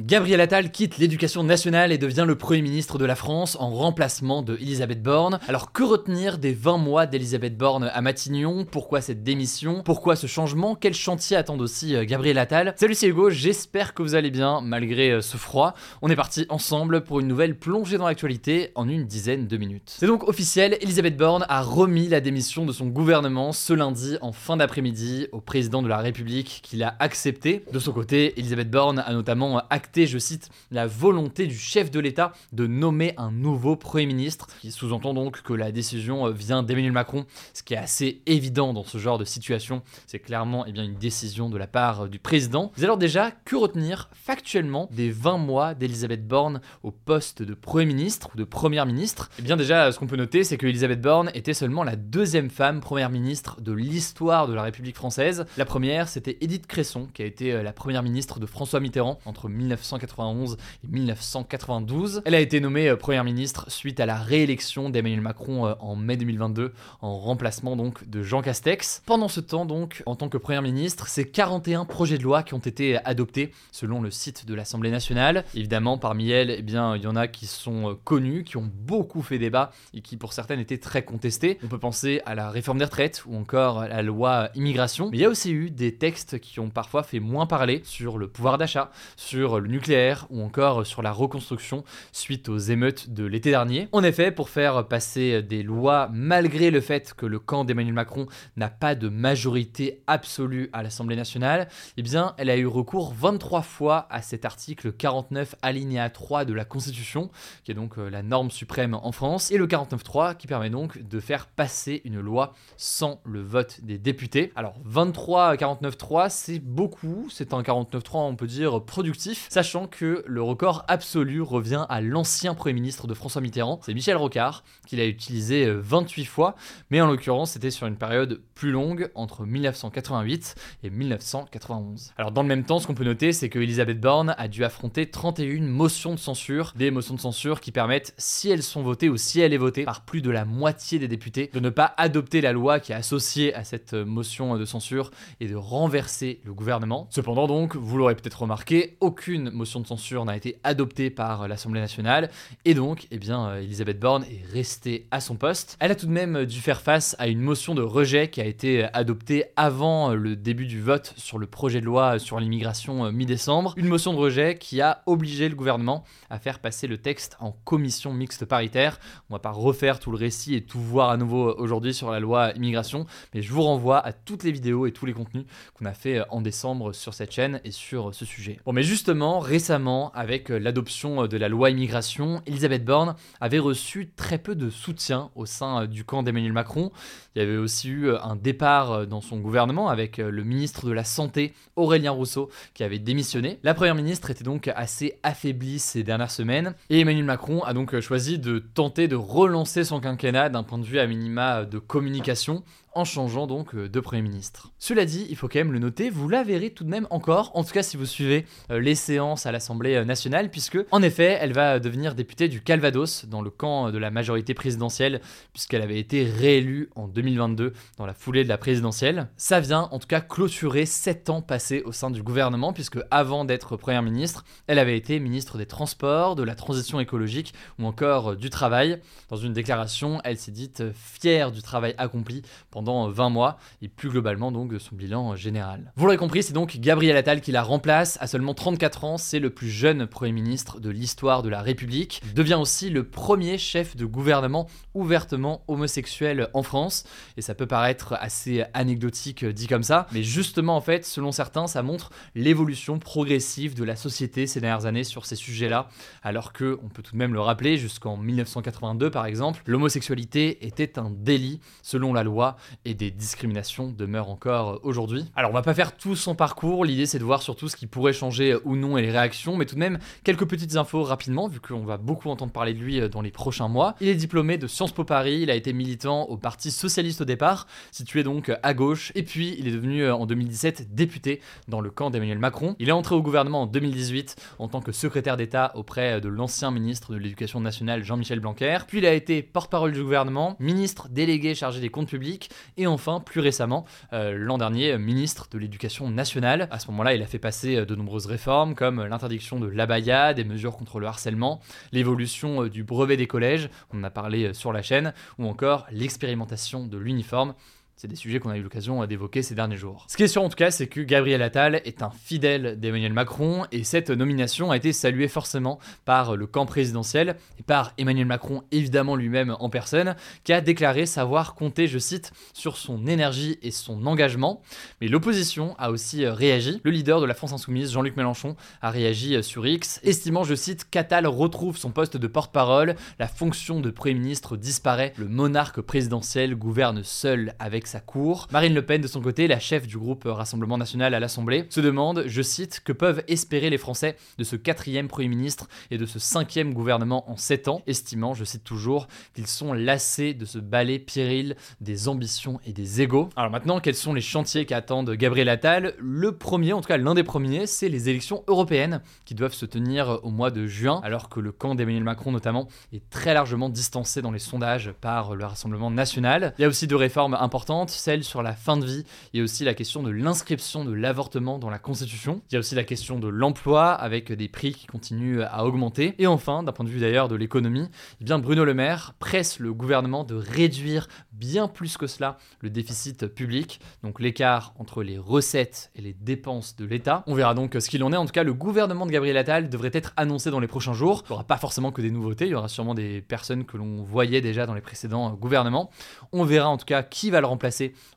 Gabriel Attal quitte l'éducation nationale et devient le Premier ministre de la France en remplacement de Elisabeth Borne. Alors que retenir des 20 mois d'Elisabeth Borne à Matignon? Pourquoi cette démission? Pourquoi ce changement? Quel chantier attendent aussi euh, Gabriel Attal? Salut c'est Hugo, j'espère que vous allez bien malgré euh, ce froid. On est parti ensemble pour une nouvelle plongée dans l'actualité en une dizaine de minutes. C'est donc officiel, Elisabeth Borne a remis la démission de son gouvernement ce lundi en fin d'après-midi au président de la République qui l'a accepté. De son côté, Elisabeth Borne a notamment je cite, la volonté du chef de l'État de nommer un nouveau Premier ministre, qui sous-entend donc que la décision euh, vient d'Emmanuel Macron, ce qui est assez évident dans ce genre de situation, c'est clairement eh bien, une décision de la part euh, du président. Alors déjà, que retenir factuellement des 20 mois d'Elisabeth Borne au poste de Premier ministre ou de Première ministre? Eh bien déjà, ce qu'on peut noter, c'est que Elisabeth Borne était seulement la deuxième femme Première ministre de l'histoire de la République française. La première, c'était Édith Cresson, qui a été euh, la Première ministre de François Mitterrand entre 19 1991 et 1992. Elle a été nommée euh, première ministre suite à la réélection d'Emmanuel Macron euh, en mai 2022 en remplacement donc de Jean Castex. Pendant ce temps donc, en tant que première ministre, c'est 41 projets de loi qui ont été adoptés selon le site de l'Assemblée nationale. Évidemment, parmi elles, eh bien, il y en a qui sont euh, connus, qui ont beaucoup fait débat et qui pour certaines étaient très contestés. On peut penser à la réforme des retraites ou encore à la loi immigration. Mais il y a aussi eu des textes qui ont parfois fait moins parler sur le pouvoir d'achat, sur nucléaire ou encore sur la reconstruction suite aux émeutes de l'été dernier. En effet, pour faire passer des lois malgré le fait que le camp d'Emmanuel Macron n'a pas de majorité absolue à l'Assemblée nationale, eh bien, elle a eu recours 23 fois à cet article 49 alinéa 3 de la Constitution, qui est donc euh, la norme suprême en France, et le 49.3 qui permet donc de faire passer une loi sans le vote des députés. Alors 23 49.3, c'est beaucoup, c'est un 49.3 on peut dire productif, sachant que le record absolu revient à l'ancien Premier ministre de François Mitterrand, c'est Michel Rocard, qui l'a utilisé 28 euh, fois, mais en l'occurrence c'était sur une période plus longue, entre 1988 et 1991. Alors dans le même temps, ce qu'on peut noter, c'est que Elisabeth Borne a dû affronter 31 motions de censure, des motions de censure qui permettent, si elles sont votées ou si elle est votée par plus de la moitié des députés, de ne pas adopter la loi qui est associée à cette motion de censure et de renverser le gouvernement. Cependant donc, vous l'aurez peut-être remarqué, aucune motion de censure n'a été adoptée par l'Assemblée nationale et donc, eh bien, euh, Elisabeth Borne est restée à son poste. Elle a tout de même dû faire face à une motion de rejet qui a été adoptée avant le début du vote sur le projet de loi sur l'immigration euh, mi-décembre. Une motion de rejet qui a obligé le gouvernement à faire passer le texte en commission mixte paritaire. On va pas refaire tout le récit et tout voir à nouveau aujourd'hui sur la loi immigration, mais je vous renvoie à toutes les vidéos et tous les contenus qu'on a fait en décembre sur cette chaîne et sur ce sujet. Bon, mais justement, récemment, avec euh, l'adoption euh, de la loi immigration, Elisabeth Borne avait reçu très peu de soutien au sein euh, du camp d'Emmanuel Macron. Il y avait aussi eu un départ dans son gouvernement avec le ministre de la Santé, Aurélien Rousseau, qui avait démissionné. La première ministre était donc assez affaiblie ces dernières semaines et Emmanuel Macron a donc choisi de tenter de relancer son quinquennat d'un point de vue à minima de communication en changeant donc euh, de Premier ministre. Cela dit, il faut quand même le noter, vous la verrez tout de même encore, en tout cas si vous suivez euh, les séances à l'Assemblée euh, nationale, puisque en effet, elle va devenir députée du Calvados dans le camp de la majorité présidentielle, puisqu'elle avait été réélue en 2022 dans la foulée de la présidentielle. Ça vient en tout cas clôturer 7 ans passés au sein du gouvernement, puisque avant d'être Première ministre, elle avait été ministre des Transports, de la Transition écologique ou encore du Travail. Dans une déclaration, elle s'est dite fière du travail accompli pendant 20 mois et plus globalement donc son bilan général. Vous l'aurez compris, c'est donc Gabriel Attal qui la remplace. À seulement 34 ans, c'est le plus jeune Premier ministre de l'histoire de la République. Devient aussi le premier chef de gouvernement ouvertement homosexuel en France. Et ça peut paraître assez anecdotique dit comme ça, mais justement en fait, selon certains, ça montre l'évolution progressive de la société ces dernières années sur ces sujets-là. Alors que, on peut tout de même le rappeler, jusqu'en 1982 par exemple, l'homosexualité était un délit selon la loi et des discriminations demeurent encore aujourd'hui. Alors on va pas faire tout son parcours, l'idée c'est de voir surtout ce qui pourrait changer ou non et les réactions, mais tout de même quelques petites infos rapidement, vu qu'on va beaucoup entendre parler de lui dans les prochains mois. Il est diplômé de Sciences Po Paris, il a été militant au Parti Socialiste au départ, situé donc à gauche, et puis il est devenu en 2017 député dans le camp d'Emmanuel Macron. Il est entré au gouvernement en 2018 en tant que secrétaire d'État auprès de l'ancien ministre de l'Éducation nationale Jean-Michel Blanquer, puis il a été porte-parole du gouvernement, ministre délégué chargé des comptes publics, et enfin, plus récemment, euh, l'an dernier, ministre de l'Éducation nationale. À ce moment-là, il a fait passer euh, de nombreuses réformes comme l'interdiction de l'abaya, des mesures contre le harcèlement, l'évolution euh, du brevet des collèges, on en a parlé sur la chaîne, ou encore l'expérimentation de l'uniforme. C'est des sujets qu'on a eu l'occasion d'évoquer ces derniers jours. Ce qui est sûr en tout cas, c'est que Gabriel Attal est un fidèle d'Emmanuel Macron et cette nomination a été saluée forcément par le camp présidentiel et par Emmanuel Macron évidemment lui-même en personne, qui a déclaré savoir compter, je cite, sur son énergie et son engagement. Mais l'opposition a aussi réagi. Le leader de la France Insoumise, Jean-Luc Mélenchon, a réagi sur X, estimant, je cite, qu'Attal retrouve son poste de porte-parole, la fonction de Premier ministre disparaît, le monarque présidentiel gouverne seul avec sa cour. Marine Le Pen, de son côté, la chef du groupe Rassemblement National à l'Assemblée, se demande, je cite, que peuvent espérer les Français de ce quatrième Premier ministre et de ce cinquième gouvernement en sept ans, estimant, je cite toujours, qu'ils sont lassés de ce balai péril des ambitions et des égaux. Alors maintenant, quels sont les chantiers qui attendent Gabriel Attal? Le premier, en tout cas l'un des premiers, c'est les élections européennes qui doivent se tenir au mois de juin, alors que le camp d'Emmanuel Macron notamment est très largement distancé dans les sondages par le Rassemblement National. Il y a aussi deux réformes importantes celle sur la fin de vie. Il y a aussi la question de l'inscription de l'avortement dans la Constitution. Il y a aussi la question de l'emploi avec des prix qui continuent à augmenter. Et enfin, d'un point de vue d'ailleurs de l'économie, eh bien Bruno Le Maire presse le gouvernement de réduire bien plus que cela le déficit public, donc l'écart entre les recettes et les dépenses de l'État. On verra donc ce qu'il en est. En tout cas, le gouvernement de Gabriel Attal devrait être annoncé dans les prochains jours. Il n'y aura pas forcément que des nouveautés, il y aura sûrement des personnes que l'on voyait déjà dans les précédents gouvernements. On verra en tout cas qui va le remplacer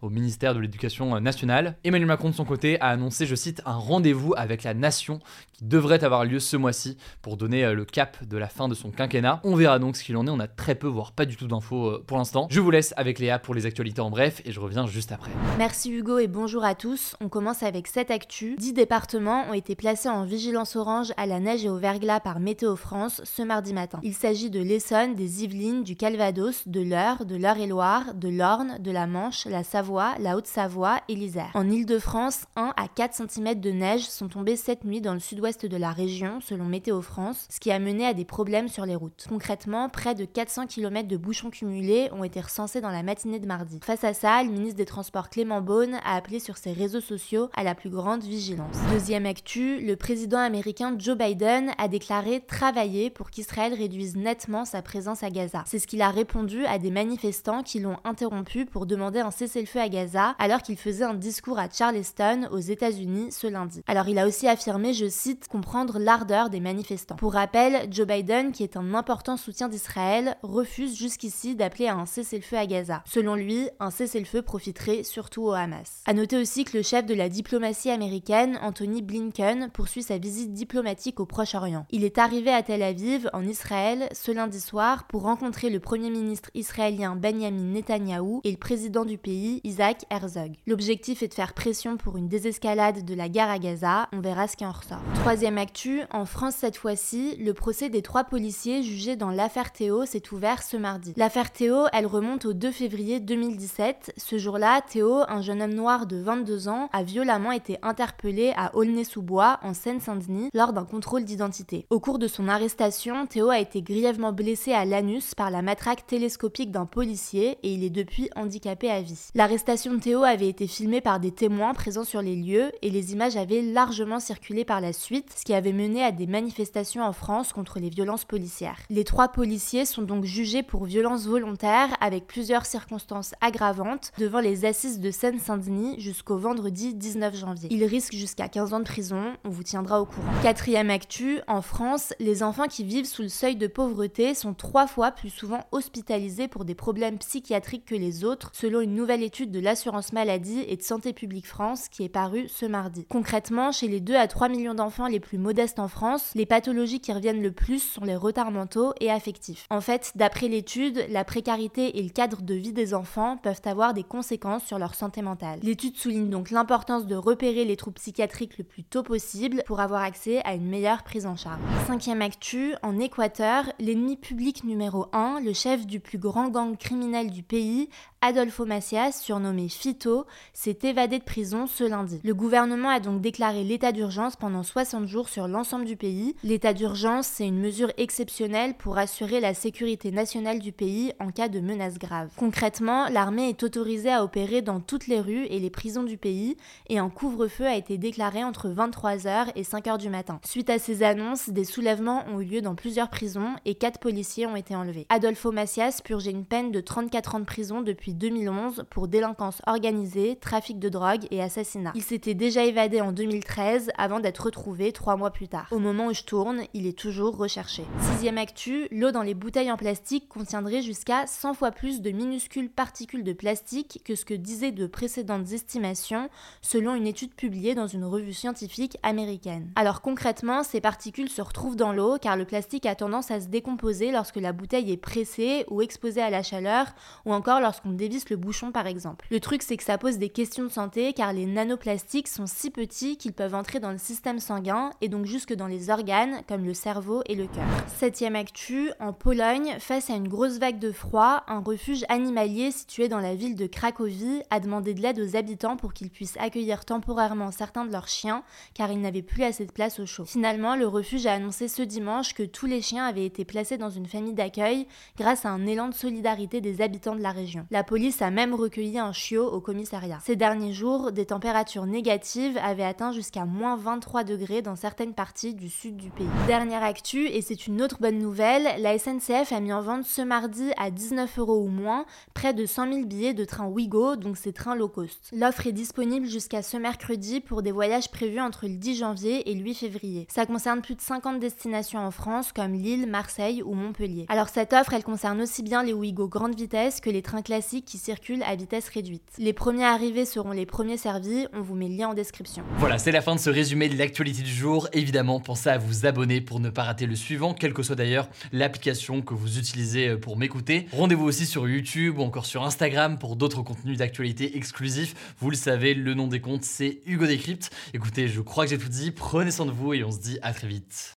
au ministère de l'Éducation nationale. Emmanuel Macron de son côté a annoncé, je cite, un rendez-vous avec la nation qui devrait avoir lieu ce mois-ci pour donner euh, le cap de la fin de son quinquennat. On verra donc ce qu'il en est, on a très peu, voire pas du tout d'infos euh, pour l'instant. Je vous laisse avec Léa pour les actualités en bref et je reviens juste après. Merci Hugo et bonjour à tous. On commence avec cette actu. 10 départements ont été placés en vigilance orange à la neige et au verglas par Météo France ce mardi matin. Il s'agit de l'Essonne, des Yvelines, du Calvados, de l'Eure, de l'Eure-et-Loire, de l'Orne, de la Manche, la Savoie, la Haute-Savoie et l'Isère. En Ile-de-France, 1 à 4 cm de neige sont tombés cette nuit dans le sud-ouest de la région, selon Météo France, ce qui a mené à des problèmes sur les routes. Concrètement, près de 400 km de bouchons cumulés ont été recensés dans la matinée de mardi. Face à ça, le ministre des Transports Clément Beaune a appelé sur ses réseaux sociaux à la plus grande vigilance. Deuxième actu, le président américain Joe Biden a déclaré travailler pour qu'Israël réduise nettement sa présence à Gaza. C'est ce qu'il a répondu à des manifestants qui l'ont interrompu pour demander un cessez-le-feu à Gaza alors qu'il faisait un discours à Charleston aux États-Unis ce lundi. Alors il a aussi affirmé, je cite, comprendre l'ardeur des manifestants. Pour rappel, Joe Biden, qui est un important soutien d'Israël, refuse jusqu'ici d'appeler à un cessez-le-feu à Gaza. Selon lui, un cessez-le-feu profiterait surtout au Hamas. A noter aussi que le chef de la diplomatie américaine, Anthony Blinken, poursuit sa visite diplomatique au Proche-Orient. Il est arrivé à Tel Aviv, en Israël, ce lundi soir pour rencontrer le premier ministre israélien Benjamin Netanyahou et le président du pays Isaac Herzog. L'objectif est de faire pression pour une désescalade de la guerre à Gaza, on verra ce qui en ressort. Troisième actu, en France cette fois-ci, le procès des trois policiers jugés dans l'affaire Théo s'est ouvert ce mardi. L'affaire Théo, elle remonte au 2 février 2017. Ce jour-là, Théo, un jeune homme noir de 22 ans, a violemment été interpellé à Aulnay-sous-Bois, en Seine-Saint-Denis, lors d'un contrôle d'identité. Au cours de son arrestation, Théo a été grièvement blessé à l'anus par la matraque télescopique d'un policier et il est depuis handicapé à L'arrestation de Théo avait été filmée par des témoins présents sur les lieux et les images avaient largement circulé par la suite, ce qui avait mené à des manifestations en France contre les violences policières. Les trois policiers sont donc jugés pour violences volontaires avec plusieurs circonstances aggravantes devant les assises de Seine-Saint-Denis jusqu'au vendredi 19 janvier. Ils risquent jusqu'à 15 ans de prison, on vous tiendra au courant. Quatrième actu, en France, les enfants qui vivent sous le seuil de pauvreté sont trois fois plus souvent hospitalisés pour des problèmes psychiatriques que les autres, selon une nouvelle étude de l'assurance maladie et de Santé publique France qui est parue ce mardi. Concrètement, chez les 2 à 3 millions d'enfants les plus modestes en France, les pathologies qui reviennent le plus sont les retards mentaux et affectifs. En fait, d'après l'étude, la précarité et le cadre de vie des enfants peuvent avoir des conséquences sur leur santé mentale. L'étude souligne donc l'importance de repérer les troubles psychiatriques le plus tôt possible pour avoir accès à une meilleure prise en charge. Cinquième actu, en Équateur, l'ennemi public numéro 1, le chef du plus grand gang criminel du pays, Adolfo Macias, surnommé Fito, s'est évadé de prison ce lundi. Le gouvernement a donc déclaré l'état d'urgence pendant 60 jours sur l'ensemble du pays. L'état d'urgence, c'est une mesure exceptionnelle pour assurer la sécurité nationale du pays en cas de menace grave. Concrètement, l'armée est autorisée à opérer dans toutes les rues et les prisons du pays et un couvre-feu a été déclaré entre 23h et 5h du matin. Suite à ces annonces, des soulèvements ont eu lieu dans plusieurs prisons et 4 policiers ont été enlevés. Adolfo Macias purgeait une peine de 34 ans de prison depuis 2011 pour délinquance organisée, trafic de drogue et assassinat. Il s'était déjà évadé en 2013 avant d'être retrouvé trois mois plus tard. Au moment où je tourne, il est toujours recherché. Sixième actu, l'eau dans les bouteilles en plastique contiendrait jusqu'à 100 fois plus de minuscules particules de plastique que ce que disaient de précédentes estimations selon une étude publiée dans une revue scientifique américaine. Alors concrètement, ces particules se retrouvent dans l'eau car le plastique a tendance à se décomposer lorsque la bouteille est pressée ou exposée à la chaleur ou encore lorsqu'on dévisse le bouchon par exemple. Le truc c'est que ça pose des questions de santé car les nanoplastiques sont si petits qu'ils peuvent entrer dans le système sanguin et donc jusque dans les organes comme le cerveau et le cœur. Septième actu, en Pologne, face à une grosse vague de froid, un refuge animalier situé dans la ville de Cracovie a demandé de l'aide aux habitants pour qu'ils puissent accueillir temporairement certains de leurs chiens car ils n'avaient plus assez de place au chaud. Finalement, le refuge a annoncé ce dimanche que tous les chiens avaient été placés dans une famille d'accueil grâce à un élan de solidarité des habitants de la région. Police a même recueilli un chiot au commissariat. Ces derniers jours, des températures négatives avaient atteint jusqu'à moins 23 degrés dans certaines parties du sud du pays. Dernière actu, et c'est une autre bonne nouvelle, la SNCF a mis en vente ce mardi à 19 euros ou moins près de 100 000 billets de train Ouigo, donc ces trains low cost. L'offre est disponible jusqu'à ce mercredi pour des voyages prévus entre le 10 janvier et le 8 février. Ça concerne plus de 50 destinations en France comme Lille, Marseille ou Montpellier. Alors cette offre, elle concerne aussi bien les Ouigo grande vitesse que les trains classiques qui circulent à vitesse réduite. Les premiers arrivés seront les premiers servis, on vous met le lien en description. Voilà, c'est la fin de ce résumé de l'actualité du jour. Évidemment, pensez à vous abonner pour ne pas rater le suivant, quelle que soit d'ailleurs l'application que vous utilisez euh, pour m'écouter. Rendez-vous aussi sur YouTube ou encore sur Instagram pour d'autres contenus d'actualité exclusifs. Vous le savez, le nom des comptes, c'est Hugo Décrypte. Écoutez, je crois que j'ai tout dit. Prenez soin de vous et on se dit à très vite.